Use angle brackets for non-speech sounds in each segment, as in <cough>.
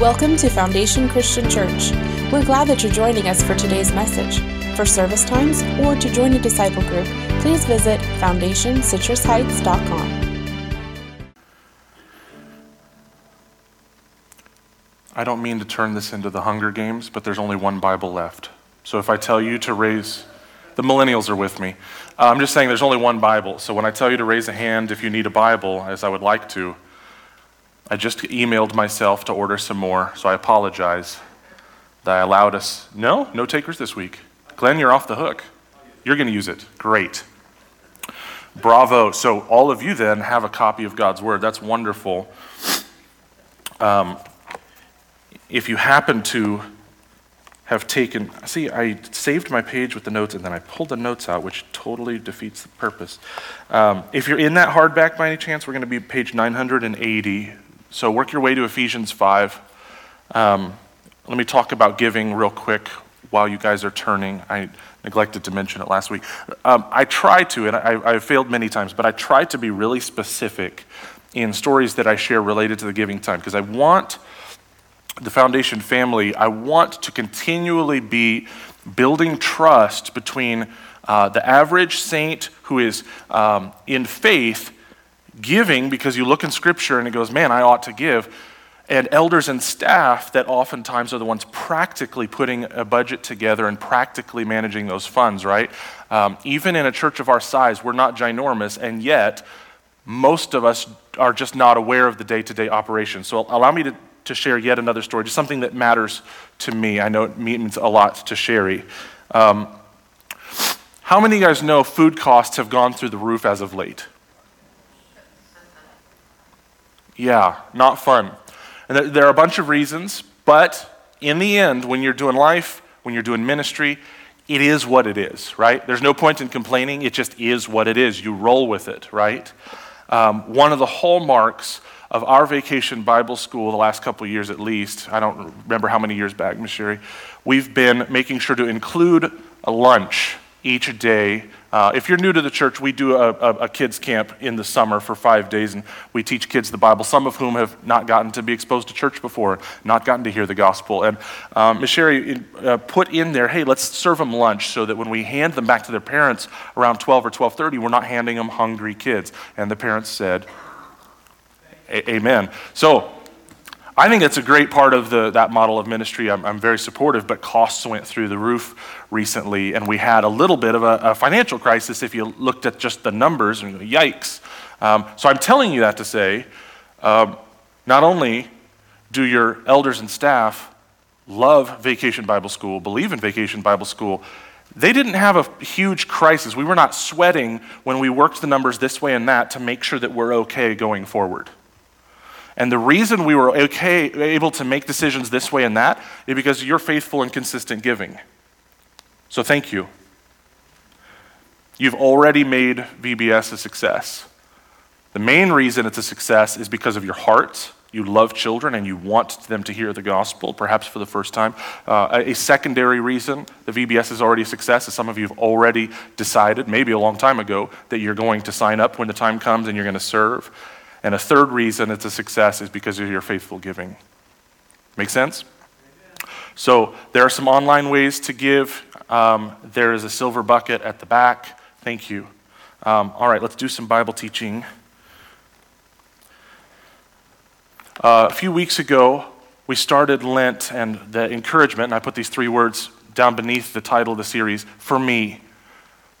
Welcome to Foundation Christian Church. We're glad that you're joining us for today's message. For service times or to join a disciple group, please visit foundationcitrusheights.com. I don't mean to turn this into the Hunger Games, but there's only one Bible left. So if I tell you to raise, the millennials are with me. Uh, I'm just saying there's only one Bible. So when I tell you to raise a hand if you need a Bible, as I would like to, I just emailed myself to order some more, so I apologize that I allowed us. No, no takers this week. Glenn, you're off the hook. You're going to use it. Great. Bravo. So, all of you then have a copy of God's Word. That's wonderful. Um, if you happen to have taken, see, I saved my page with the notes and then I pulled the notes out, which totally defeats the purpose. Um, if you're in that hardback by any chance, we're going to be page 980 so work your way to Ephesians 5. Um, let me talk about giving real quick while you guys are turning. I neglected to mention it last week. Um, I try to, and I, have failed many times, but I try to be really specific in stories that I share related to the giving time because I want the foundation family, I want to continually be building trust between uh, the average saint who is um, in faith giving because you look in Scripture and it goes, man, I ought to give. And elders and staff that oftentimes are the ones practically putting a budget together and practically managing those funds, right? Um, even in a church of our size, we're not ginormous, and yet most of us are just not aware of the day to day operation. So allow me to, to share yet another story, just something that matters to me. I know it means a lot to Sherry. Um, how many of you guys know food costs have gone through the roof as of late? Yeah, not fun. And there are a bunch of reasons, but in the end, when you're doing life, when you're doing ministry, it is what it is, right? There's no point in complaining. It just is what it is. You roll with it, right? Um, one of the hallmarks of our vacation Bible school, the last couple years at least, I don't remember how many years back, Miss Sherry, we've been making sure to include a lunch each day. Uh, if you're new to the church, we do a, a, a, kids' camp in the summer for five days, and we teach kids the Bible, some of whom have not gotten to be exposed to church before, not gotten to hear the gospel. And um, Ms. Sherry uh, put in there, hey, let's serve them lunch so that when we hand them back to their parents around 12 or 12.30, we're not handing them hungry kids. And the parents said, Amen. So I think it's a great part of the, that model of ministry. I'm, I'm, very supportive, but costs went through the roof recently, and we had a little bit of a, a financial crisis if you looked at just the numbers. And yikes. Um, so I'm telling you that to say um, not only do your elders and staff love Vacation Bible School, believe in Vacation Bible School, they didn't have a huge crisis. We were not sweating when we worked the numbers this way and that to make sure that we're okay going forward. And the reason we were okay, able to make decisions this way and that is because you're faithful and consistent giving. So thank you. You've already made VBS a success. The main reason it's a success is because of your heart. You love children and you want them to hear the gospel, perhaps for the first time. Uh, a secondary reason the VBS is already a success is some of you have already decided, maybe a long time ago, that you're going to sign up when the time comes and you're going to serve. And a third reason it's a success is because of your faithful giving. Make sense? So there are some online ways to give. Um, there is a silver bucket at the back. Thank you. Um, all right, let's do some Bible teaching. Uh, a few weeks ago, we started Lent and the encouragement, and I put these three words down beneath the title of the series for me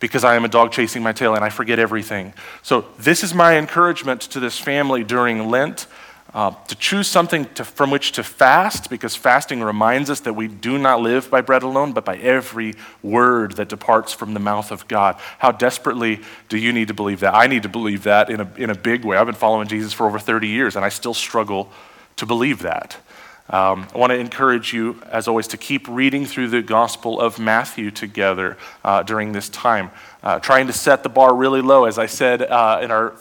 because I am a dog chasing my tail and I forget everything. So, this is my encouragement to this family during Lent uh, to choose something to, from which to fast, because fasting reminds us that we do not live by bread alone, but by every word that departs from the mouth of God. How desperately do you need to believe that? I need to believe that in a, in a big way. I've been following Jesus for over 30 years, and I still struggle to believe that. Um, I want to encourage you, as always, to keep reading through the Gospel of Matthew together uh, during this time, uh, trying to set the bar really low. As I said uh, in our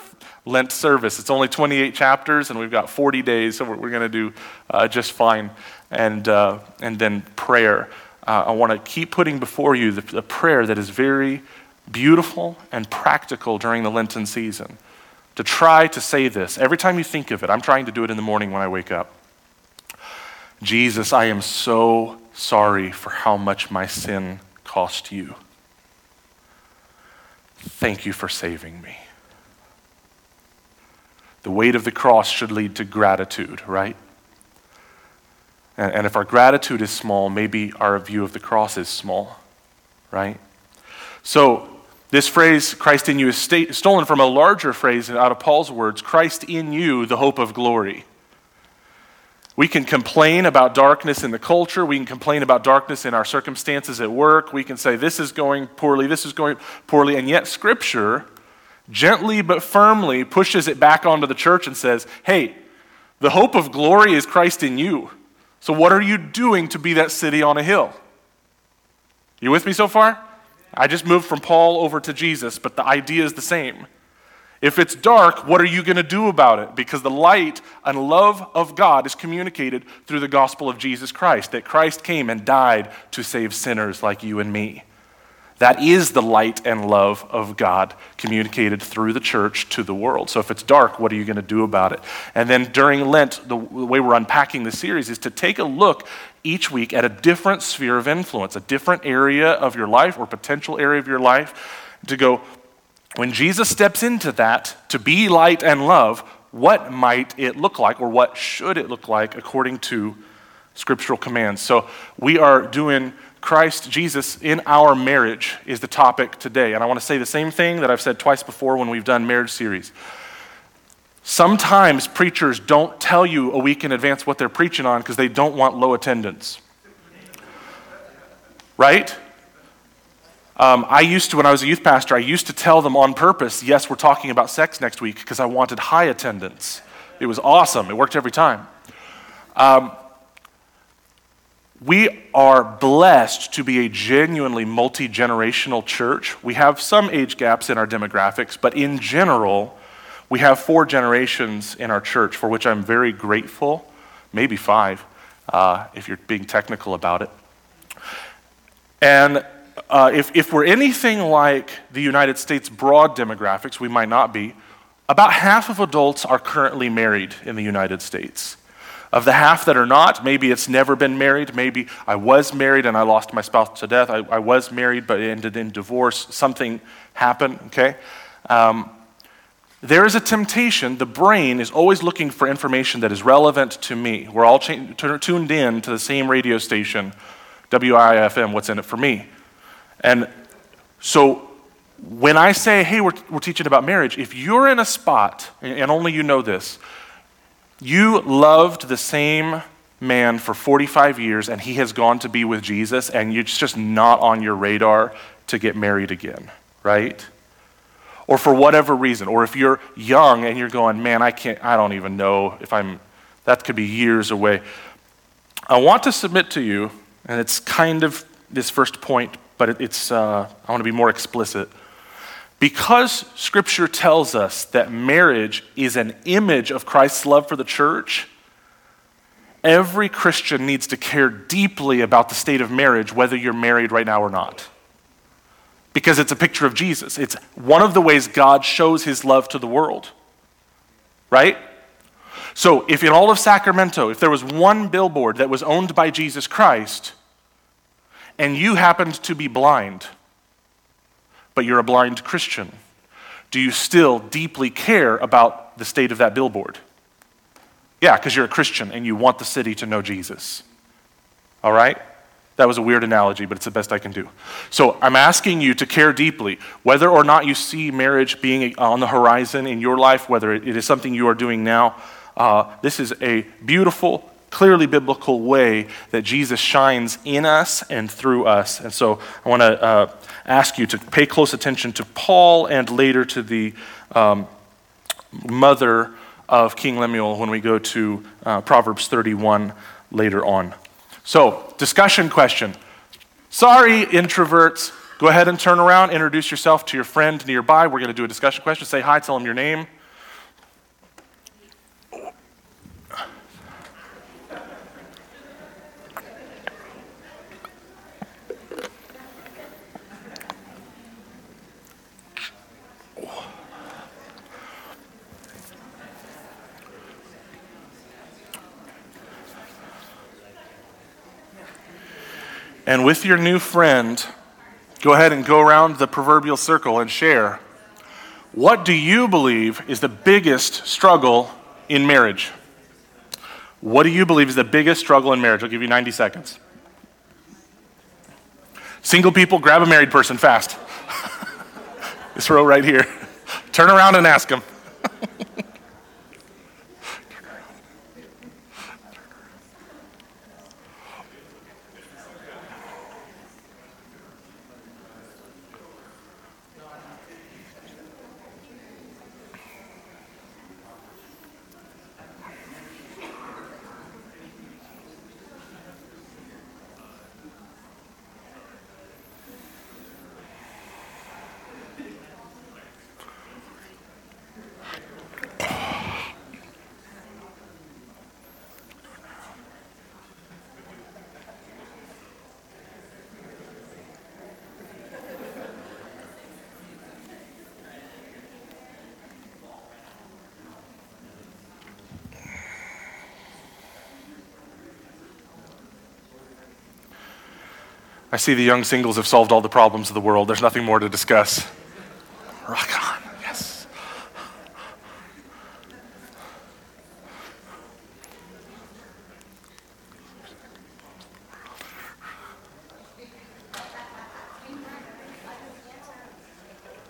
Lent service, it's only 28 chapters, and we've got 40 days, so we're, we're going to do uh, just fine. And, uh, and then prayer. Uh, I want to keep putting before you the, the prayer that is very beautiful and practical during the Lenten season. To try to say this every time you think of it, I'm trying to do it in the morning when I wake up. Jesus, I am so sorry for how much my sin cost you. Thank you for saving me. The weight of the cross should lead to gratitude, right? And, and if our gratitude is small, maybe our view of the cross is small, right? So, this phrase, Christ in you, is sta- stolen from a larger phrase out of Paul's words Christ in you, the hope of glory. We can complain about darkness in the culture. We can complain about darkness in our circumstances at work. We can say, this is going poorly, this is going poorly. And yet, Scripture gently but firmly pushes it back onto the church and says, hey, the hope of glory is Christ in you. So, what are you doing to be that city on a hill? You with me so far? I just moved from Paul over to Jesus, but the idea is the same. If it's dark, what are you going to do about it? Because the light and love of God is communicated through the gospel of Jesus Christ, that Christ came and died to save sinners like you and me. That is the light and love of God communicated through the church to the world. So if it's dark, what are you going to do about it? And then during Lent, the way we're unpacking the series is to take a look each week at a different sphere of influence, a different area of your life or potential area of your life, to go, when Jesus steps into that to be light and love, what might it look like or what should it look like according to scriptural commands? So we are doing Christ Jesus in our marriage is the topic today. And I want to say the same thing that I've said twice before when we've done marriage series. Sometimes preachers don't tell you a week in advance what they're preaching on because they don't want low attendance. Right? Um, I used to, when I was a youth pastor, I used to tell them on purpose, yes, we're talking about sex next week because I wanted high attendance. It was awesome, it worked every time. Um, we are blessed to be a genuinely multi generational church. We have some age gaps in our demographics, but in general, we have four generations in our church, for which I'm very grateful, maybe five, uh, if you're being technical about it. And uh, if, if we're anything like the United States broad demographics, we might not be, about half of adults are currently married in the United States. Of the half that are not, maybe it's never been married. Maybe I was married and I lost my spouse to death. I, I was married but it ended in divorce. Something happened, okay? Um, there is a temptation. The brain is always looking for information that is relevant to me. We're all cha- t- tuned in to the same radio station, WIFM, what's in it for me. And so when I say, hey, we're, we're teaching about marriage, if you're in a spot, and only you know this, you loved the same man for 45 years and he has gone to be with Jesus and it's just not on your radar to get married again, right? Or for whatever reason, or if you're young and you're going, man, I can't, I don't even know if I'm, that could be years away. I want to submit to you, and it's kind of this first point, but it's, uh, I want to be more explicit. Because Scripture tells us that marriage is an image of Christ's love for the church, every Christian needs to care deeply about the state of marriage, whether you're married right now or not. Because it's a picture of Jesus. It's one of the ways God shows his love to the world. Right? So, if in all of Sacramento, if there was one billboard that was owned by Jesus Christ, and you happened to be blind, but you're a blind Christian, do you still deeply care about the state of that billboard? Yeah, because you're a Christian and you want the city to know Jesus. All right? That was a weird analogy, but it's the best I can do. So I'm asking you to care deeply, whether or not you see marriage being on the horizon in your life, whether it is something you are doing now. Uh, this is a beautiful, clearly biblical way that Jesus shines in us and through us. And so I want to uh, ask you to pay close attention to Paul and later to the um, mother of King Lemuel when we go to uh, Proverbs 31 later on. So, discussion question. Sorry, introverts. Go ahead and turn around, introduce yourself to your friend nearby. We're going to do a discussion question. Say hi, tell them your name. And with your new friend, go ahead and go around the proverbial circle and share. What do you believe is the biggest struggle in marriage? What do you believe is the biggest struggle in marriage? I'll give you 90 seconds. Single people, grab a married person fast. <laughs> this row right here. Turn around and ask them. I see the young singles have solved all the problems of the world. There's nothing more to discuss. Rock on, yes.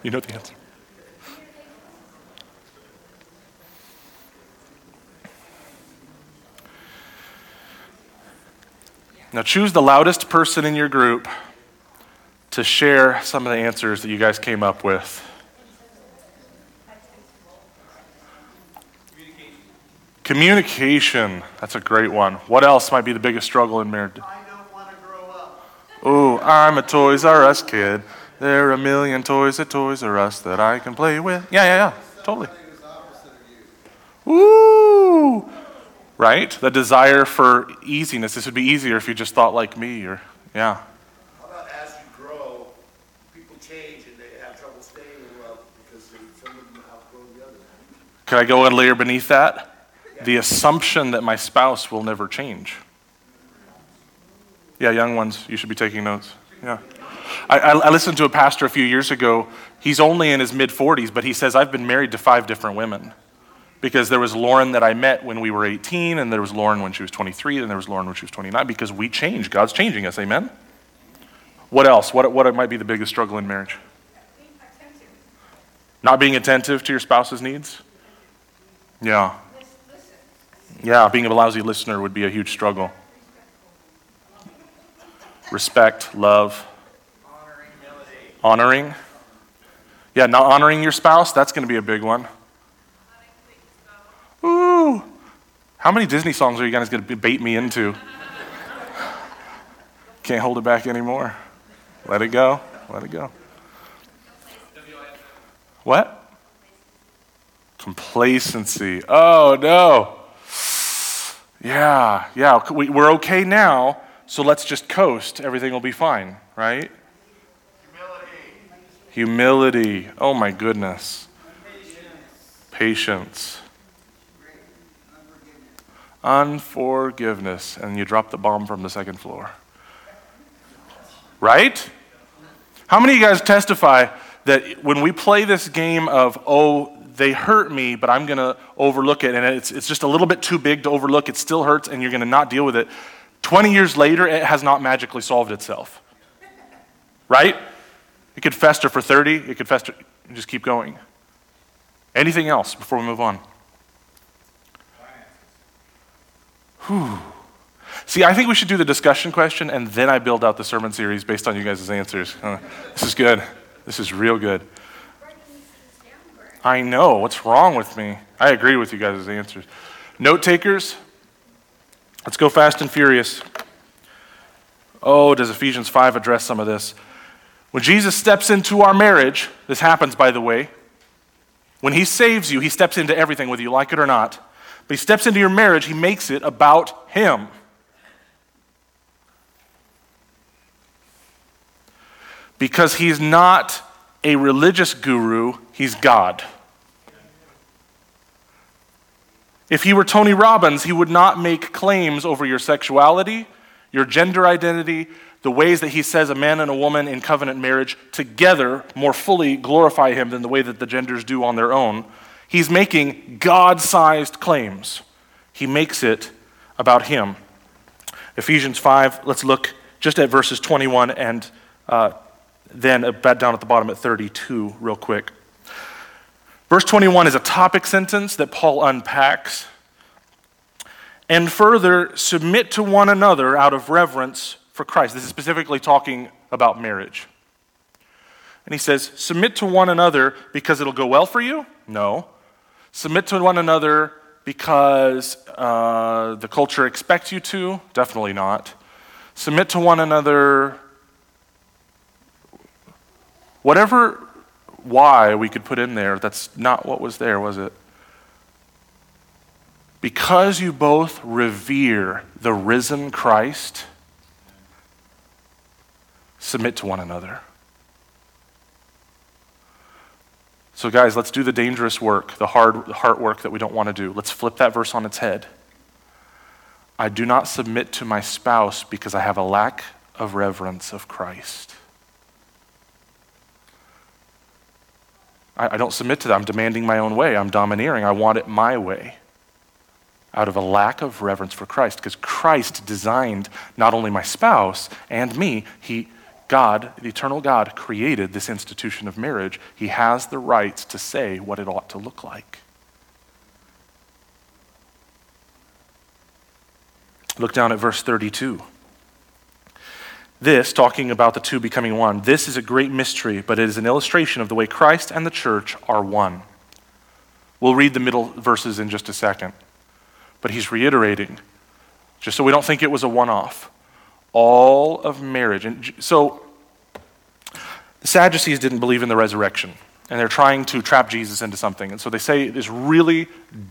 You know the answer. Now, choose the loudest person in your group to share some of the answers that you guys came up with. Communication. That's a great one. What else might be the biggest struggle in marriage? I don't want to grow up. Oh, I'm a Toys R Us kid. There are a million toys at Toys R Us that I can play with. Yeah, yeah, yeah. Totally. Something Right? The desire for easiness. This would be easier if you just thought like me or, yeah. How about as you grow, people change and they have trouble staying in love because some of them outgrow the other. Could I go a layer beneath that? The assumption that my spouse will never change. Yeah, young ones, you should be taking notes. Yeah. I, I, I listened to a pastor a few years ago. He's only in his mid 40s, but he says, I've been married to five different women. Because there was Lauren that I met when we were 18, and there was Lauren when she was 23, and there was Lauren when she was 29, because we change. God's changing us, amen? What else? What, what might be the biggest struggle in marriage? Not being attentive to your spouse's needs? Yeah. Yeah, being a lousy listener would be a huge struggle. Respect, love, honoring. Yeah, not honoring your spouse, that's going to be a big one. Ooh. How many Disney songs are you guys going to bait me into? Can't hold it back anymore. Let it go. Let it go. What? Complacency. Oh, no. Yeah, yeah. We, we're okay now, so let's just coast. Everything will be fine, right? Humility. Humility. Oh, my goodness. Patience. Unforgiveness. And you drop the bomb from the second floor. Right? How many of you guys testify that when we play this game of, oh, they hurt me, but I'm going to overlook it, and it's, it's just a little bit too big to overlook, it still hurts, and you're going to not deal with it. 20 years later, it has not magically solved itself. Right? It could fester for 30, it could fester, just keep going. Anything else before we move on? Whew. See, I think we should do the discussion question and then I build out the sermon series based on you guys' answers. This is good. This is real good. I know. What's wrong with me? I agree with you guys' answers. Note takers, let's go fast and furious. Oh, does Ephesians 5 address some of this? When Jesus steps into our marriage, this happens, by the way. When he saves you, he steps into everything, whether you like it or not. But he steps into your marriage, he makes it about him. Because he's not a religious guru, he's God. If he were Tony Robbins, he would not make claims over your sexuality, your gender identity, the ways that he says a man and a woman in covenant marriage together more fully glorify him than the way that the genders do on their own. He's making God sized claims. He makes it about him. Ephesians 5, let's look just at verses 21 and uh, then down at the bottom at 32, real quick. Verse 21 is a topic sentence that Paul unpacks. And further, submit to one another out of reverence for Christ. This is specifically talking about marriage. And he says, Submit to one another because it'll go well for you? No. Submit to one another because uh, the culture expects you to? Definitely not. Submit to one another. Whatever why we could put in there, that's not what was there, was it? Because you both revere the risen Christ, submit to one another. So, guys, let's do the dangerous work, the hard heart work that we don't want to do. Let's flip that verse on its head. I do not submit to my spouse because I have a lack of reverence of Christ. I, I don't submit to that. I'm demanding my own way. I'm domineering. I want it my way out of a lack of reverence for Christ because Christ designed not only my spouse and me, he God, the eternal God, created this institution of marriage. He has the rights to say what it ought to look like. Look down at verse 32. This, talking about the two becoming one, this is a great mystery, but it is an illustration of the way Christ and the church are one. We'll read the middle verses in just a second. But he's reiterating, just so we don't think it was a one off all of marriage. And so the Sadducees didn't believe in the resurrection, and they're trying to trap Jesus into something. And so they say this really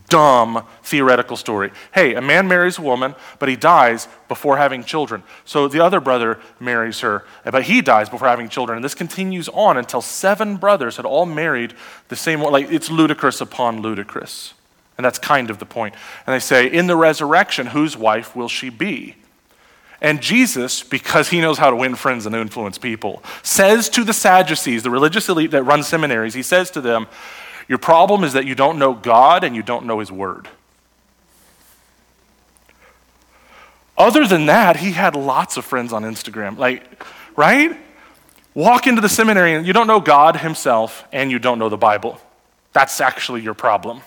dumb theoretical story. Hey, a man marries a woman, but he dies before having children. So the other brother marries her, but he dies before having children. And this continues on until seven brothers had all married the same one. Like it's ludicrous upon ludicrous. And that's kind of the point. And they say, in the resurrection, whose wife will she be? And Jesus, because he knows how to win friends and influence people, says to the Sadducees, the religious elite that run seminaries, he says to them, Your problem is that you don't know God and you don't know his word. Other than that, he had lots of friends on Instagram. Like, right? Walk into the seminary and you don't know God himself and you don't know the Bible. That's actually your problem.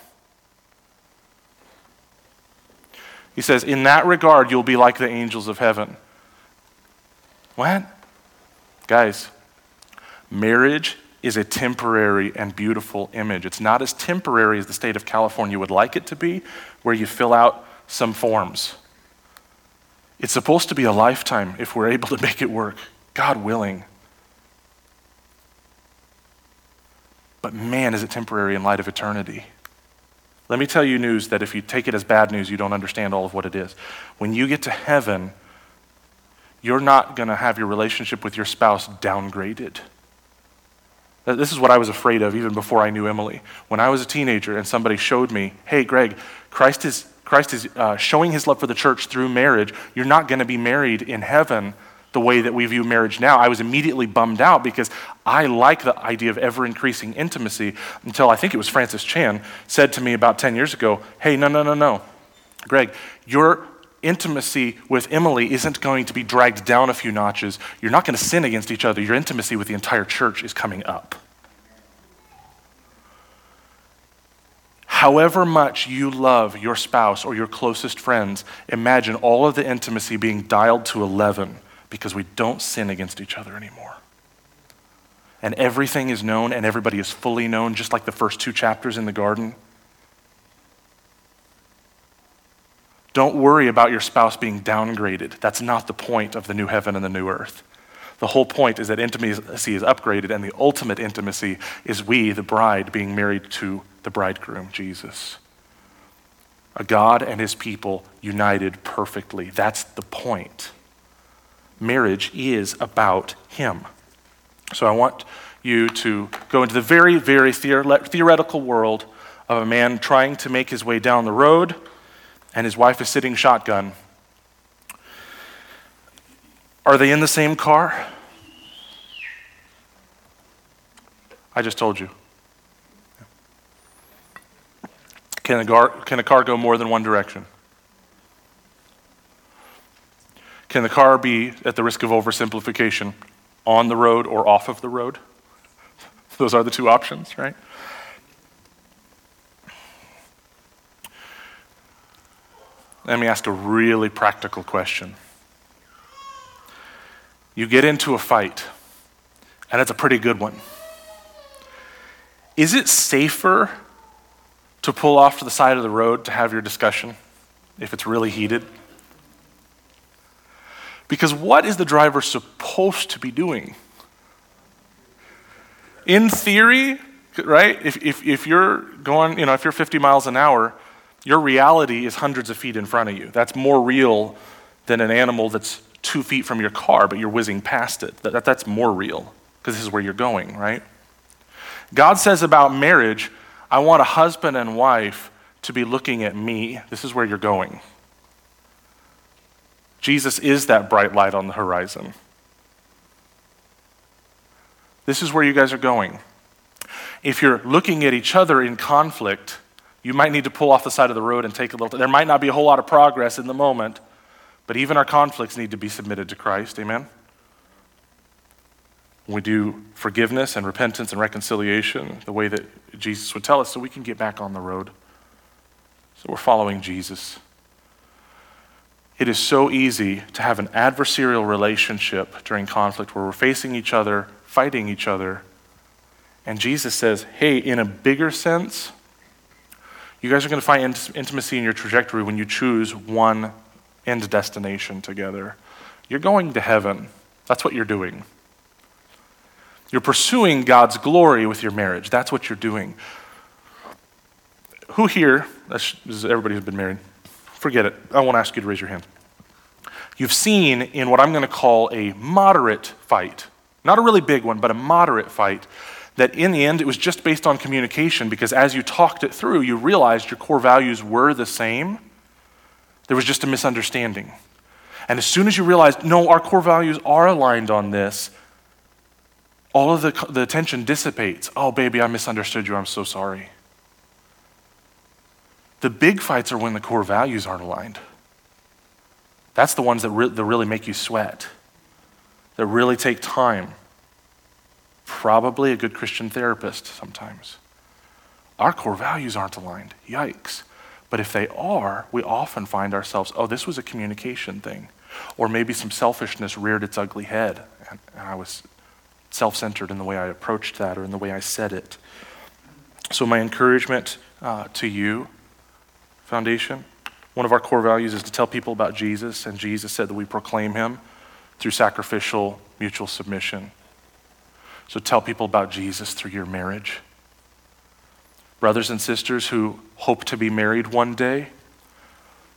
He says, In that regard, you'll be like the angels of heaven. What? Guys, marriage is a temporary and beautiful image. It's not as temporary as the state of California would like it to be, where you fill out some forms. It's supposed to be a lifetime if we're able to make it work, God willing. But man, is it temporary in light of eternity. Let me tell you news that if you take it as bad news, you don't understand all of what it is. When you get to heaven, you're not going to have your relationship with your spouse downgraded. This is what I was afraid of even before I knew Emily. When I was a teenager and somebody showed me, hey, Greg, Christ is, Christ is uh, showing his love for the church through marriage. You're not going to be married in heaven the way that we view marriage now, I was immediately bummed out because I like the idea of ever increasing intimacy until I think it was Francis Chan said to me about 10 years ago, Hey, no, no, no, no. Greg, your intimacy with Emily isn't going to be dragged down a few notches. You're not going to sin against each other. Your intimacy with the entire church is coming up. However much you love your spouse or your closest friends, imagine all of the intimacy being dialed to 11 because we don't sin against each other anymore. And everything is known and everybody is fully known, just like the first two chapters in the garden. Don't worry about your spouse being downgraded. That's not the point of the new heaven and the new earth. The whole point is that intimacy is upgraded, and the ultimate intimacy is we, the bride, being married to the bridegroom, Jesus. A God and his people united perfectly. That's the point marriage is about Him. So I want you to go into the very, very theoretical world of a man trying to make his way down the road, and his wife is sitting shotgun. Are they in the same car? I just told you. Can a, gar- can a car go more than one direction? Can the car be, at the risk of oversimplification, on the road or off of the road? <laughs> Those are the two options, right? Let me ask a really practical question. You get into a fight, and it's a pretty good one. Is it safer to pull off to the side of the road to have your discussion if it's really heated? Because what is the driver supposed to be doing? In theory, right, if, if, if you're going, you know, if you're 50 miles an hour, your reality is hundreds of feet in front of you. That's more real than an animal that's two feet from your car, but you're whizzing past it. That, that that's more real because this is where you're going, right? God says about marriage, I want a husband and wife to be looking at me. This is where you're going. Jesus is that bright light on the horizon. This is where you guys are going. If you're looking at each other in conflict, you might need to pull off the side of the road and take a little. There might not be a whole lot of progress in the moment, but even our conflicts need to be submitted to Christ. Amen? We do forgiveness and repentance and reconciliation the way that Jesus would tell us so we can get back on the road. So we're following Jesus. It is so easy to have an adversarial relationship during conflict where we're facing each other, fighting each other. And Jesus says, hey, in a bigger sense, you guys are going to find int- intimacy in your trajectory when you choose one end destination together. You're going to heaven. That's what you're doing. You're pursuing God's glory with your marriage. That's what you're doing. Who here, this is everybody who's been married, forget it. I won't ask you to raise your hand. You've seen in what I'm going to call a moderate fight, not a really big one, but a moderate fight, that in the end it was just based on communication because as you talked it through, you realized your core values were the same. There was just a misunderstanding. And as soon as you realized, no, our core values are aligned on this, all of the, the tension dissipates. Oh, baby, I misunderstood you. I'm so sorry. The big fights are when the core values aren't aligned. That's the ones that, re- that really make you sweat, that really take time. Probably a good Christian therapist sometimes. Our core values aren't aligned. Yikes. But if they are, we often find ourselves, oh, this was a communication thing. Or maybe some selfishness reared its ugly head, and I was self centered in the way I approached that or in the way I said it. So, my encouragement uh, to you, Foundation, one of our core values is to tell people about Jesus, and Jesus said that we proclaim him through sacrificial mutual submission. So, tell people about Jesus through your marriage. Brothers and sisters who hope to be married one day,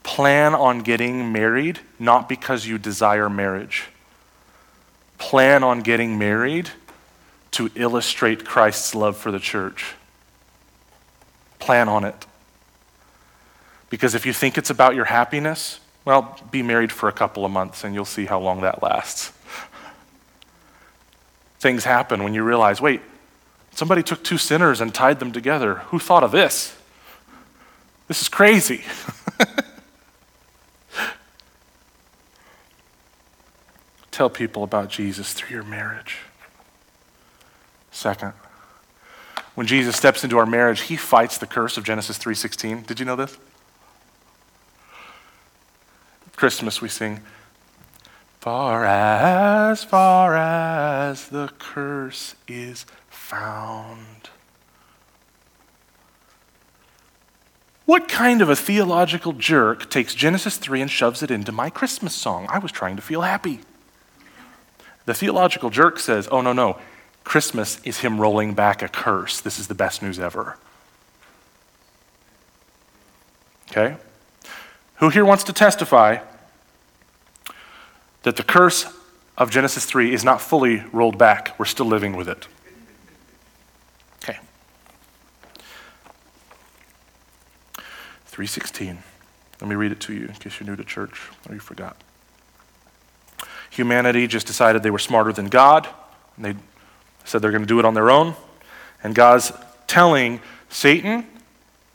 plan on getting married not because you desire marriage plan on getting married to illustrate Christ's love for the church. Plan on it. Because if you think it's about your happiness, well, be married for a couple of months and you'll see how long that lasts. Things happen when you realize wait, somebody took two sinners and tied them together. Who thought of this? This is crazy. <laughs> Tell people about Jesus through your marriage. Second, when Jesus steps into our marriage, he fights the curse of Genesis 3:16. Did you know this? Christmas we sing, far as far as the curse is found. What kind of a theological jerk takes Genesis 3 and shoves it into my Christmas song? I was trying to feel happy. The theological jerk says, oh, no, no. Christmas is him rolling back a curse. This is the best news ever. Okay? Who here wants to testify that the curse of Genesis 3 is not fully rolled back? We're still living with it. Okay. 316. Let me read it to you in case you're new to church or you forgot. Humanity just decided they were smarter than God, and they said they're going to do it on their own. And God's telling Satan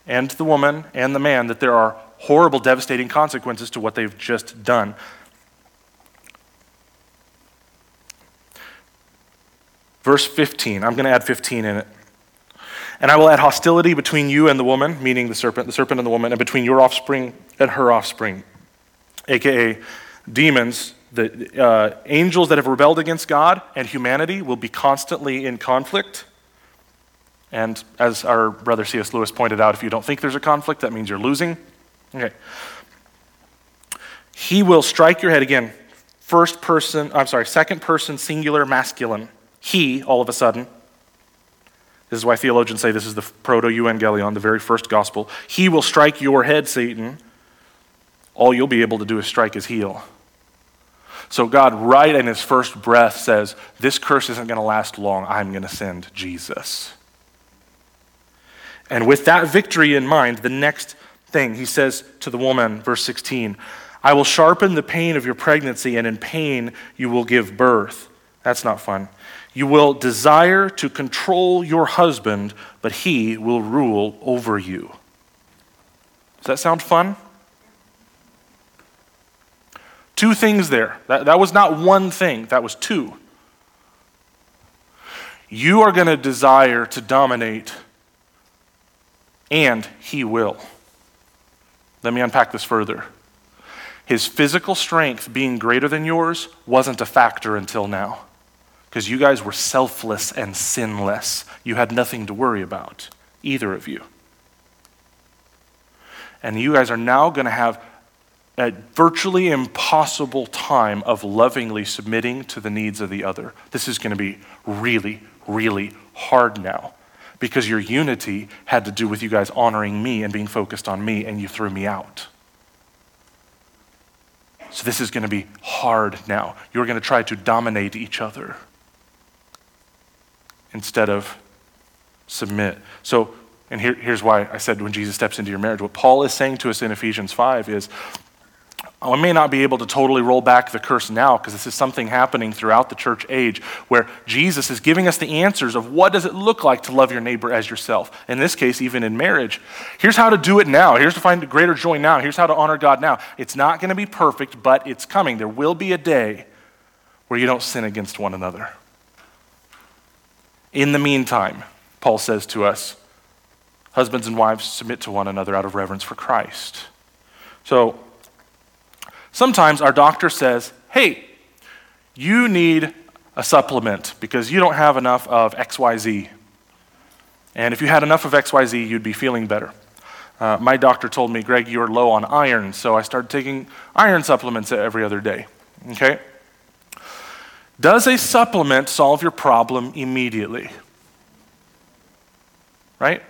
and the woman and the man that there are horrible, devastating consequences to what they've just done. Verse 15, I'm going to add 15 in it. And I will add hostility between you and the woman, meaning the serpent, the serpent and the woman, and between your offspring and her offspring, aka demons. The uh, angels that have rebelled against God and humanity will be constantly in conflict. And as our brother C.S. Lewis pointed out, if you don't think there's a conflict, that means you're losing. Okay. He will strike your head again. First person, I'm sorry, second person singular masculine. He, all of a sudden. This is why theologians say this is the proto evangelion, the very first gospel. He will strike your head, Satan. All you'll be able to do is strike his heel. So God, right in his first breath, says, This curse isn't going to last long. I'm going to send Jesus. And with that victory in mind, the next thing he says to the woman, verse 16, I will sharpen the pain of your pregnancy, and in pain you will give birth. That's not fun. You will desire to control your husband, but he will rule over you. Does that sound fun? Two things there. That, that was not one thing, that was two. You are going to desire to dominate, and he will. Let me unpack this further. His physical strength being greater than yours wasn't a factor until now. Because you guys were selfless and sinless. You had nothing to worry about, either of you. And you guys are now going to have a virtually impossible time of lovingly submitting to the needs of the other. This is going to be really, really hard now because your unity had to do with you guys honoring me and being focused on me, and you threw me out. So this is going to be hard now. You're going to try to dominate each other instead of submit. So, and here, here's why I said when Jesus steps into your marriage, what Paul is saying to us in Ephesians 5 is I may not be able to totally roll back the curse now because this is something happening throughout the church age where Jesus is giving us the answers of what does it look like to love your neighbor as yourself. In this case, even in marriage. Here's how to do it now. Here's to find greater joy now. Here's how to honor God now. It's not going to be perfect, but it's coming. There will be a day where you don't sin against one another. In the meantime, Paul says to us, husbands and wives submit to one another out of reverence for Christ. So, Sometimes our doctor says, hey, you need a supplement because you don't have enough of XYZ. And if you had enough of XYZ, you'd be feeling better. Uh, my doctor told me, Greg, you're low on iron, so I started taking iron supplements every other day. Okay? Does a supplement solve your problem immediately? Right?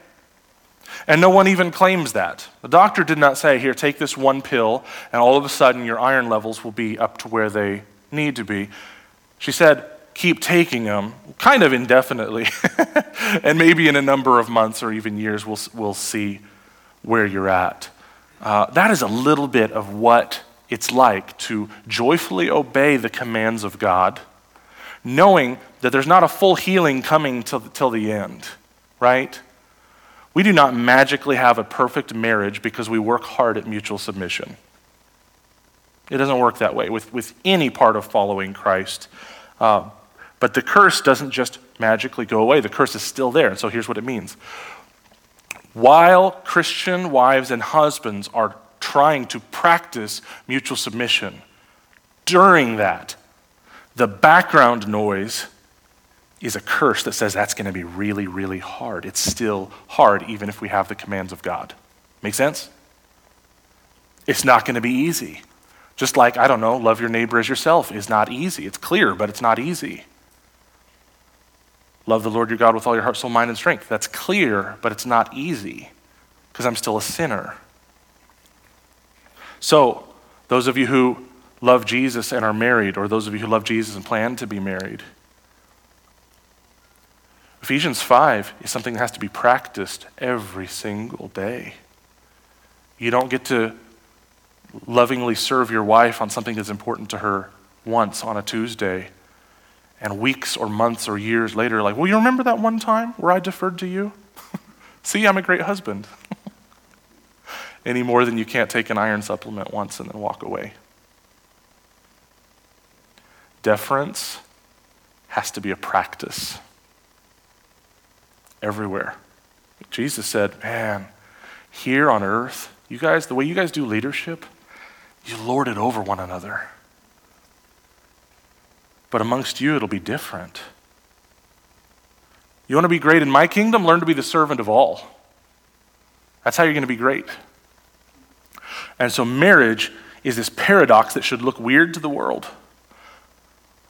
And no one even claims that. The doctor did not say, here, take this one pill, and all of a sudden your iron levels will be up to where they need to be. She said, keep taking them, kind of indefinitely. <laughs> and maybe in a number of months or even years, we'll, we'll see where you're at. Uh, that is a little bit of what it's like to joyfully obey the commands of God, knowing that there's not a full healing coming till, till the end, right? We do not magically have a perfect marriage because we work hard at mutual submission. It doesn't work that way with, with any part of following Christ. Uh, but the curse doesn't just magically go away, the curse is still there. And so here's what it means. While Christian wives and husbands are trying to practice mutual submission, during that, the background noise is a curse that says that's going to be really, really hard. It's still hard, even if we have the commands of God. Make sense? It's not going to be easy. Just like, I don't know, love your neighbor as yourself is not easy. It's clear, but it's not easy. Love the Lord your God with all your heart, soul, mind, and strength. That's clear, but it's not easy because I'm still a sinner. So, those of you who love Jesus and are married, or those of you who love Jesus and plan to be married, Ephesians 5 is something that has to be practiced every single day. You don't get to lovingly serve your wife on something that's important to her once on a Tuesday, and weeks or months or years later, like, well, you remember that one time where I deferred to you? <laughs> See, I'm a great husband. <laughs> Any more than you can't take an iron supplement once and then walk away. Deference has to be a practice everywhere. Jesus said, Man, here on earth, you guys, the way you guys do leadership, you lord it over one another. But amongst you, it'll be different. You want to be great in my kingdom? Learn to be the servant of all. That's how you're going to be great. And so, marriage is this paradox that should look weird to the world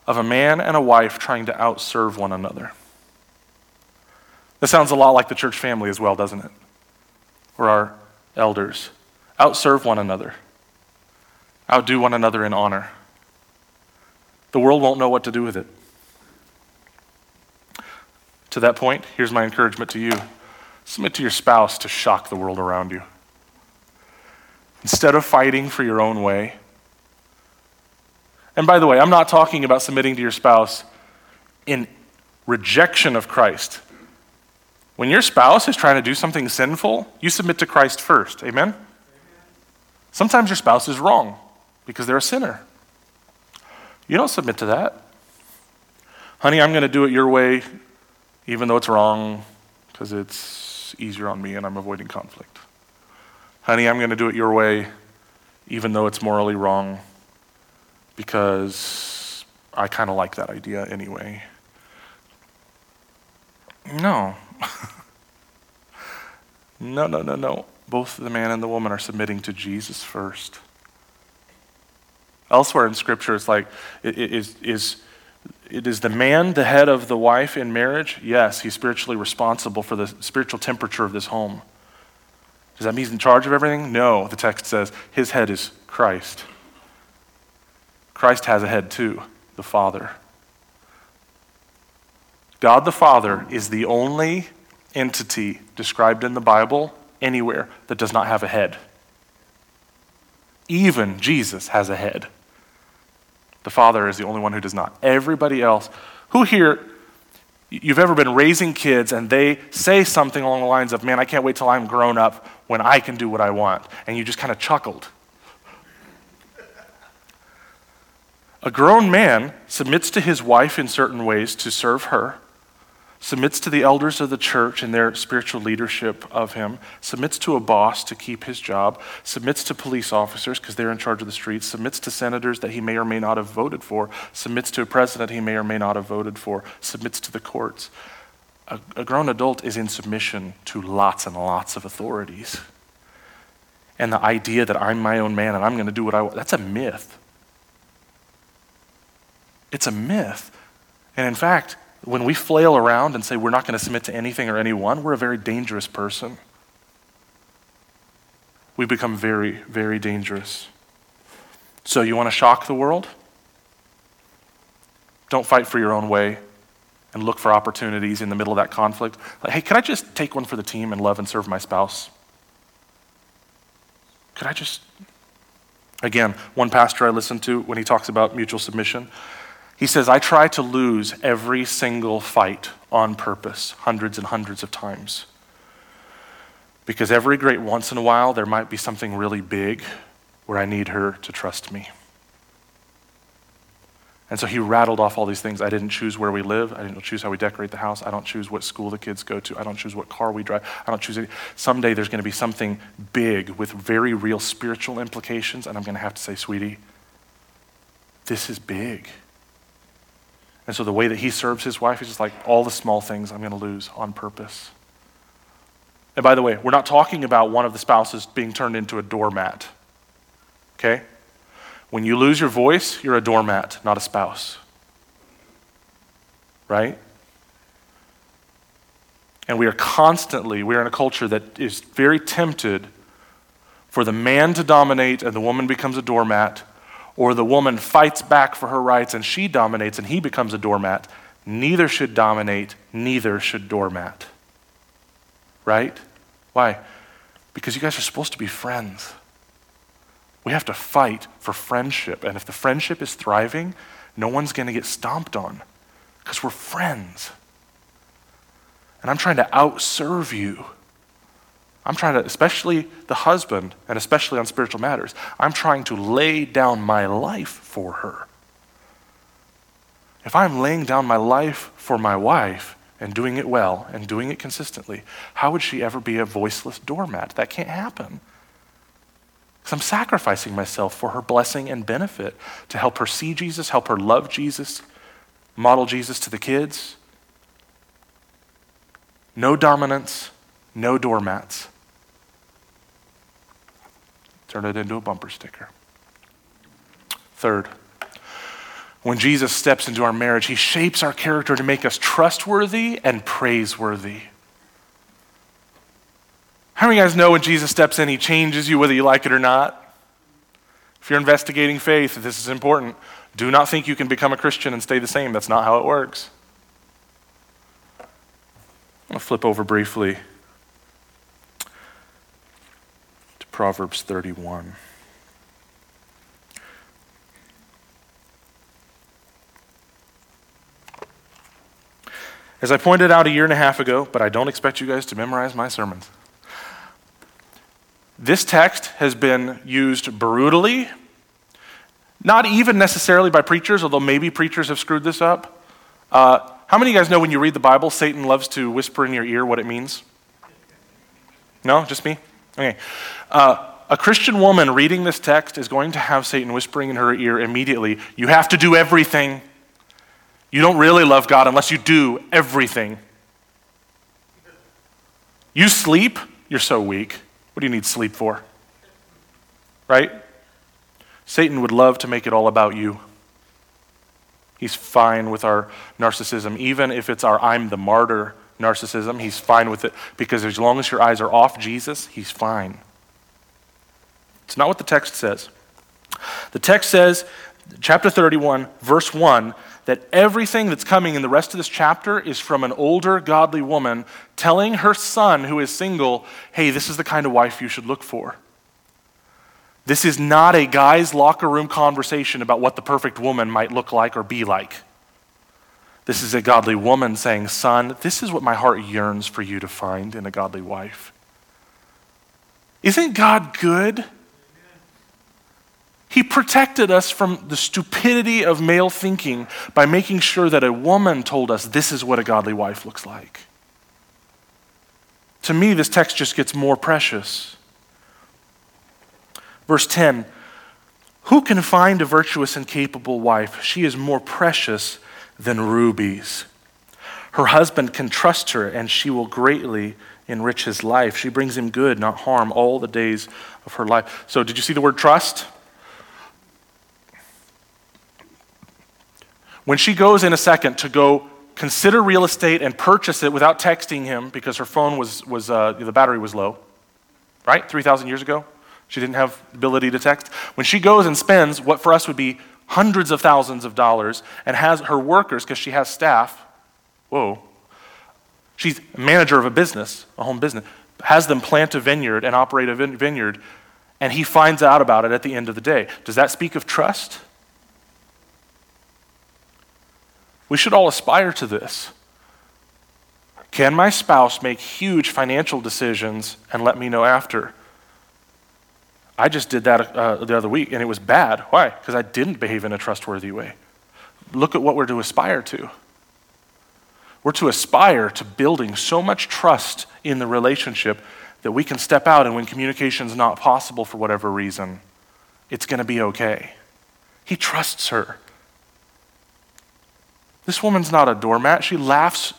of a man and a wife trying to outserve one another. This sounds a lot like the church family as well, doesn't it? Or our elders. Outserve one another, outdo one another in honor. The world won't know what to do with it. To that point, here's my encouragement to you submit to your spouse to shock the world around you. Instead of fighting for your own way, and by the way, I'm not talking about submitting to your spouse in rejection of Christ. When your spouse is trying to do something sinful, you submit to Christ first. Amen? Sometimes your spouse is wrong because they're a sinner. You don't submit to that. Honey, I'm going to do it your way, even though it's wrong, because it's easier on me and I'm avoiding conflict. Honey, I'm going to do it your way, even though it's morally wrong, because I kind of like that idea anyway. No. <laughs> no, no, no, no. Both the man and the woman are submitting to Jesus first. Elsewhere in Scripture, it's like, is, is, it is the man the head of the wife in marriage? Yes, he's spiritually responsible for the spiritual temperature of this home. Does that mean he's in charge of everything? No, the text says his head is Christ. Christ has a head too, the Father. God the Father is the only entity described in the Bible anywhere that does not have a head. Even Jesus has a head. The Father is the only one who does not. Everybody else, who here, you've ever been raising kids and they say something along the lines of, Man, I can't wait till I'm grown up when I can do what I want. And you just kind of chuckled. A grown man submits to his wife in certain ways to serve her submits to the elders of the church and their spiritual leadership of him, submits to a boss to keep his job, submits to police officers because they're in charge of the streets, submits to senators that he may or may not have voted for, submits to a president he may or may not have voted for, submits to the courts. A, a grown adult is in submission to lots and lots of authorities. And the idea that I'm my own man and I'm going to do what I want, that's a myth. It's a myth. And in fact, when we flail around and say we're not going to submit to anything or anyone, we're a very dangerous person. We become very, very dangerous. So, you want to shock the world? Don't fight for your own way and look for opportunities in the middle of that conflict. Like, hey, can I just take one for the team and love and serve my spouse? Could I just. Again, one pastor I listened to when he talks about mutual submission, he says, I try to lose every single fight on purpose, hundreds and hundreds of times. Because every great once in a while, there might be something really big where I need her to trust me. And so he rattled off all these things. I didn't choose where we live. I didn't choose how we decorate the house. I don't choose what school the kids go to. I don't choose what car we drive. I don't choose any. Someday there's going to be something big with very real spiritual implications, and I'm going to have to say, sweetie, this is big. And so the way that he serves his wife is just like all the small things I'm going to lose on purpose. And by the way, we're not talking about one of the spouses being turned into a doormat. Okay? When you lose your voice, you're a doormat, not a spouse. Right? And we are constantly, we are in a culture that is very tempted for the man to dominate and the woman becomes a doormat or the woman fights back for her rights and she dominates and he becomes a doormat. Neither should dominate, neither should doormat. Right? Why? Because you guys are supposed to be friends. We have to fight for friendship. And if the friendship is thriving, no one's going to get stomped on because we're friends. And I'm trying to outserve you. I'm trying to, especially the husband, and especially on spiritual matters, I'm trying to lay down my life for her. If I'm laying down my life for my wife and doing it well and doing it consistently, how would she ever be a voiceless doormat? That can't happen. Because I'm sacrificing myself for her blessing and benefit to help her see Jesus, help her love Jesus, model Jesus to the kids. No dominance, no doormats. Turn it into a bumper sticker. Third, when Jesus steps into our marriage, he shapes our character to make us trustworthy and praiseworthy. How many of you guys know when Jesus steps in, he changes you whether you like it or not? If you're investigating faith, this is important. Do not think you can become a Christian and stay the same. That's not how it works. I'll flip over briefly to Proverbs 31. As I pointed out a year and a half ago, but I don't expect you guys to memorize my sermons. This text has been used brutally, not even necessarily by preachers, although maybe preachers have screwed this up. Uh, how many of you guys know when you read the Bible, Satan loves to whisper in your ear what it means? No, just me? Okay. Uh, a Christian woman reading this text is going to have Satan whispering in her ear immediately, You have to do everything. You don't really love God unless you do everything. You sleep, you're so weak. What do you need sleep for? Right? Satan would love to make it all about you. He's fine with our narcissism, even if it's our I'm the martyr narcissism. He's fine with it because as long as your eyes are off Jesus, he's fine. It's not what the text says. The text says, chapter 31, verse 1, that everything that's coming in the rest of this chapter is from an older godly woman telling her son who is single, hey, this is the kind of wife you should look for. This is not a guy's locker room conversation about what the perfect woman might look like or be like. This is a godly woman saying, Son, this is what my heart yearns for you to find in a godly wife. Isn't God good? He protected us from the stupidity of male thinking by making sure that a woman told us this is what a godly wife looks like. To me, this text just gets more precious. Verse 10 Who can find a virtuous and capable wife? She is more precious than rubies. Her husband can trust her, and she will greatly enrich his life. She brings him good, not harm, all the days of her life. So, did you see the word trust? When she goes in a second to go consider real estate and purchase it without texting him because her phone was, was uh, the battery was low, right? 3,000 years ago, she didn't have ability to text. When she goes and spends what for us would be hundreds of thousands of dollars and has her workers, because she has staff, whoa, she's manager of a business, a home business, has them plant a vineyard and operate a vineyard, and he finds out about it at the end of the day. Does that speak of trust? We should all aspire to this. Can my spouse make huge financial decisions and let me know after? I just did that uh, the other week and it was bad. Why? Because I didn't behave in a trustworthy way. Look at what we're to aspire to. We're to aspire to building so much trust in the relationship that we can step out and when communication is not possible for whatever reason, it's going to be okay. He trusts her. This woman's not a doormat. She laughs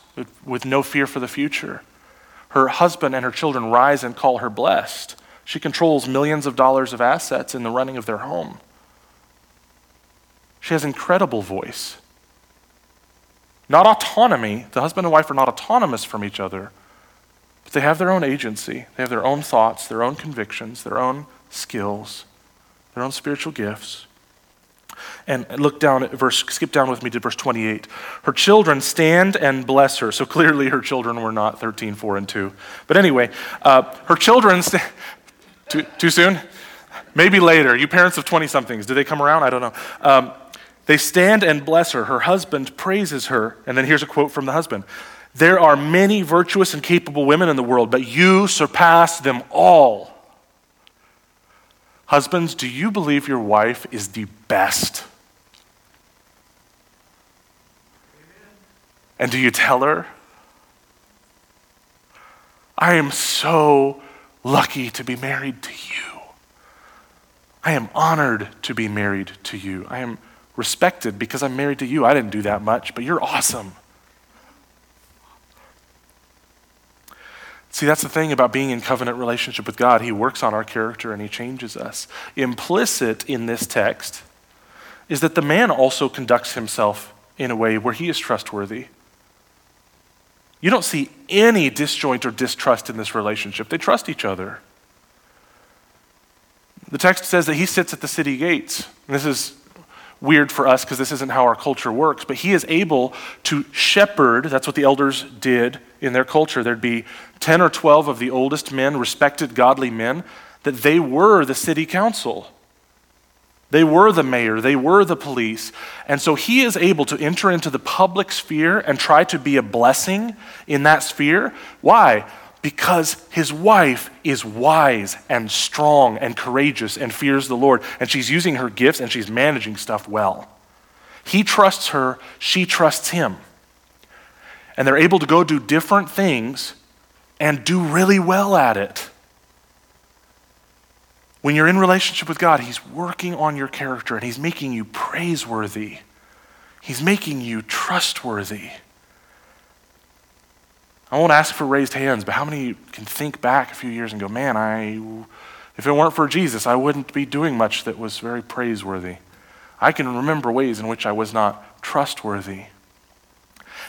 with no fear for the future. Her husband and her children rise and call her blessed. She controls millions of dollars of assets in the running of their home. She has incredible voice. Not autonomy. The husband and wife are not autonomous from each other, but they have their own agency. They have their own thoughts, their own convictions, their own skills, their own spiritual gifts. And look down at verse, skip down with me to verse 28. Her children stand and bless her. So clearly her children were not 13, 4, and 2. But anyway, uh, her children, st- too, too soon? Maybe later. You parents of 20 somethings, do they come around? I don't know. Um, They stand and bless her. Her husband praises her. And then here's a quote from the husband There are many virtuous and capable women in the world, but you surpass them all. Husbands, do you believe your wife is the best? And do you tell her? I am so lucky to be married to you. I am honored to be married to you. I am respected because I'm married to you. I didn't do that much, but you're awesome. See, that's the thing about being in covenant relationship with God. He works on our character and he changes us. Implicit in this text is that the man also conducts himself in a way where he is trustworthy. You don't see any disjoint or distrust in this relationship. They trust each other. The text says that he sits at the city gates. And this is weird for us because this isn't how our culture works, but he is able to shepherd. That's what the elders did in their culture. There'd be 10 or 12 of the oldest men, respected, godly men, that they were the city council. They were the mayor, they were the police. And so he is able to enter into the public sphere and try to be a blessing in that sphere. Why? because his wife is wise and strong and courageous and fears the Lord, and she's using her gifts and she's managing stuff well. He trusts her, she trusts him. And they're able to go do different things and do really well at it. When you're in relationship with God, He's working on your character and He's making you praiseworthy. He's making you trustworthy. I won't ask for raised hands, but how many can think back a few years and go, man, I, if it weren't for Jesus, I wouldn't be doing much that was very praiseworthy. I can remember ways in which I was not trustworthy.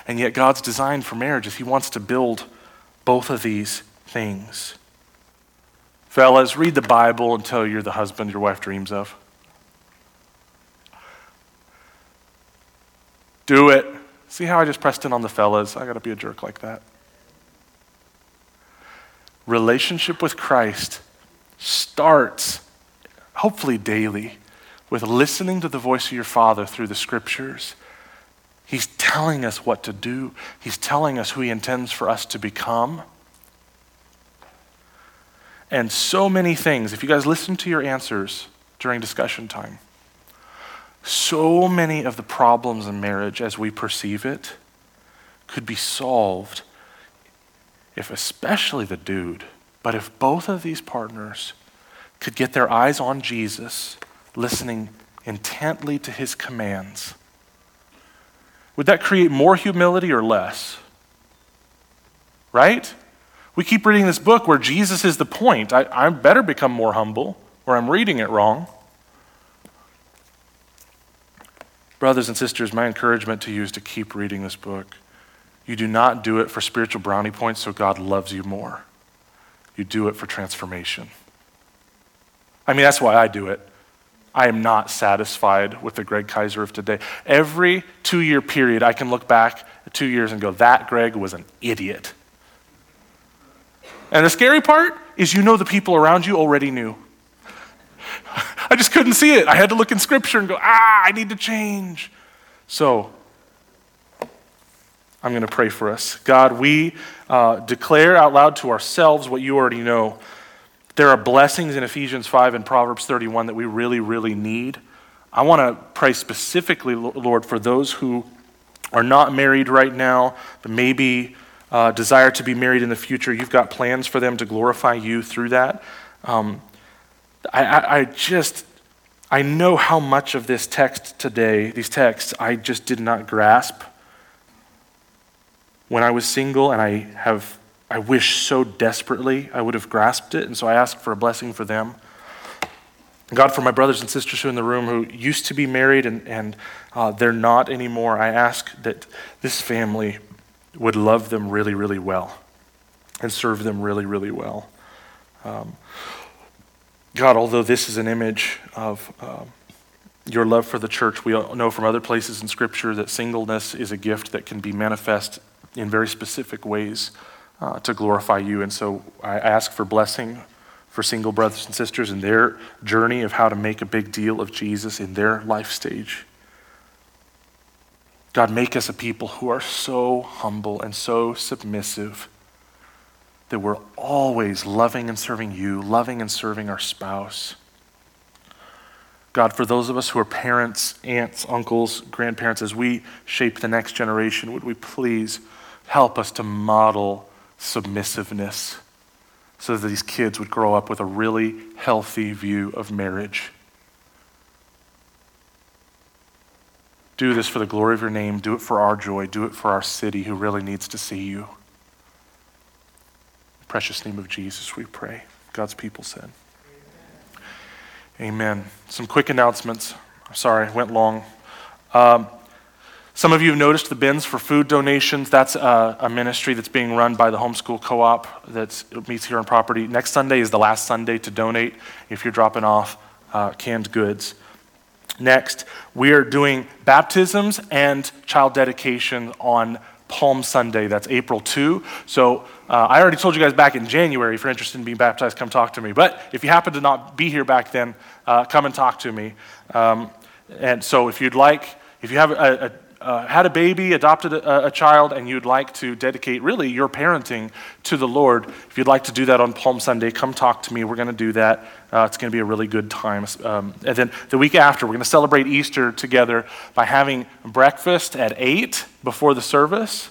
And yet, God's design for marriage is He wants to build both of these things. Fellas, read the Bible until you're the husband your wife dreams of. Do it. See how I just pressed in on the fellas? I got to be a jerk like that relationship with Christ starts, hopefully daily, with listening to the voice of your Father through the scriptures. He's telling us what to do, He's telling us who He intends for us to become. And so many things, if you guys listen to your answers during discussion time, so many of the problems in marriage as we perceive it could be solved if especially the dude, but if both of these partners could get their eyes on Jesus, listening intently to his commands, would that create more humility or less? Right? We keep reading this book where Jesus is the point. I, I better become more humble, or I'm reading it wrong. Brothers and sisters, my encouragement to you is to keep reading this book. You do not do it for spiritual brownie points so God loves you more. You do it for transformation. I mean, that's why I do it. I am not satisfied with the Greg Kaiser of today. Every two year period, I can look back two years and go, that Greg was an idiot. And the scary part is you know the people around you already knew. <laughs> I just couldn't see it. I had to look in scripture and go, ah, I need to change. So I'm going to pray for us. God, we uh, declare out loud to ourselves what you already know. There are blessings in Ephesians 5 and Proverbs 31 that we really, really need. I want to pray specifically, Lord, for those who are not married right now, but maybe uh, desire to be married in the future. You've got plans for them to glorify you through that. Um, I, I, I just, I know how much of this text today, these texts, I just did not grasp when I was single, and I have, I wish so desperately I would have grasped it, and so I ask for a blessing for them. God, for my brothers and sisters who are in the room who used to be married and, and uh, they're not anymore, I ask that this family would love them really, really well and serve them really, really well. Um, God, although this is an image of uh, your love for the church, we know from other places in Scripture that singleness is a gift that can be manifest in very specific ways uh, to glorify you. And so I ask for blessing for single brothers and sisters in their journey of how to make a big deal of Jesus in their life stage. God, make us a people who are so humble and so submissive that we're always loving and serving you, loving and serving our spouse. God, for those of us who are parents, aunts, uncles, grandparents, as we shape the next generation, would we please help us to model submissiveness so that these kids would grow up with a really healthy view of marriage? Do this for the glory of your name. Do it for our joy. Do it for our city who really needs to see you. precious name of Jesus, we pray. God's people said. Amen. Some quick announcements. Sorry, I went long. Um, some of you have noticed the bins for food donations. That's a, a ministry that's being run by the homeschool co op that meets here on property. Next Sunday is the last Sunday to donate if you're dropping off uh, canned goods. Next, we are doing baptisms and child dedication on Palm Sunday. That's April 2. So uh, I already told you guys back in January, if you're interested in being baptized, come talk to me. But if you happen to not be here back then, uh, come and talk to me. Um, and so if you'd like, if you have a, a uh, had a baby, adopted a, a, child, and you'd like to dedicate really your parenting to the Lord, if you'd like to do that on Palm Sunday, come talk to me. We're going to do that. Uh, it's going to be a really good time. Um, and then the week after, we're going to celebrate Easter together by having breakfast at 8 before the service,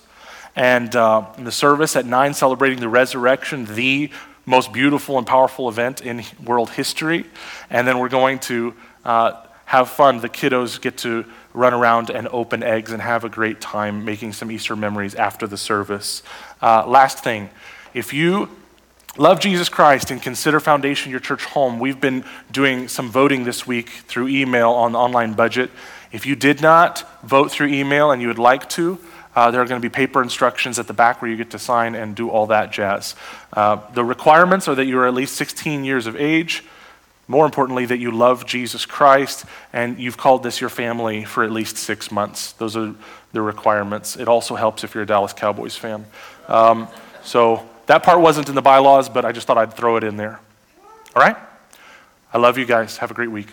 and uh, the service at 9 celebrating the resurrection, the most beautiful and powerful event in world history. And then we're going to uh, have fun. The kiddos get to run around and open eggs and have a great time making some Easter memories after the service. Uh, last thing, if you love Jesus Christ and consider Foundation your church home, we've been doing some voting this week through email on the online budget. If you did not vote through email and you would like to, uh, there are going to be paper instructions at the back where you get to sign and do all that jazz. Uh, the requirements are that you are at least 16 years of age. More importantly, that you love Jesus Christ and you've called this your family for at least six months. Those are the requirements. It also helps if you're a Dallas Cowboys fan. Um, so that part wasn't in the bylaws, but I just thought I'd throw it in there. All right? I love you guys. Have a great week.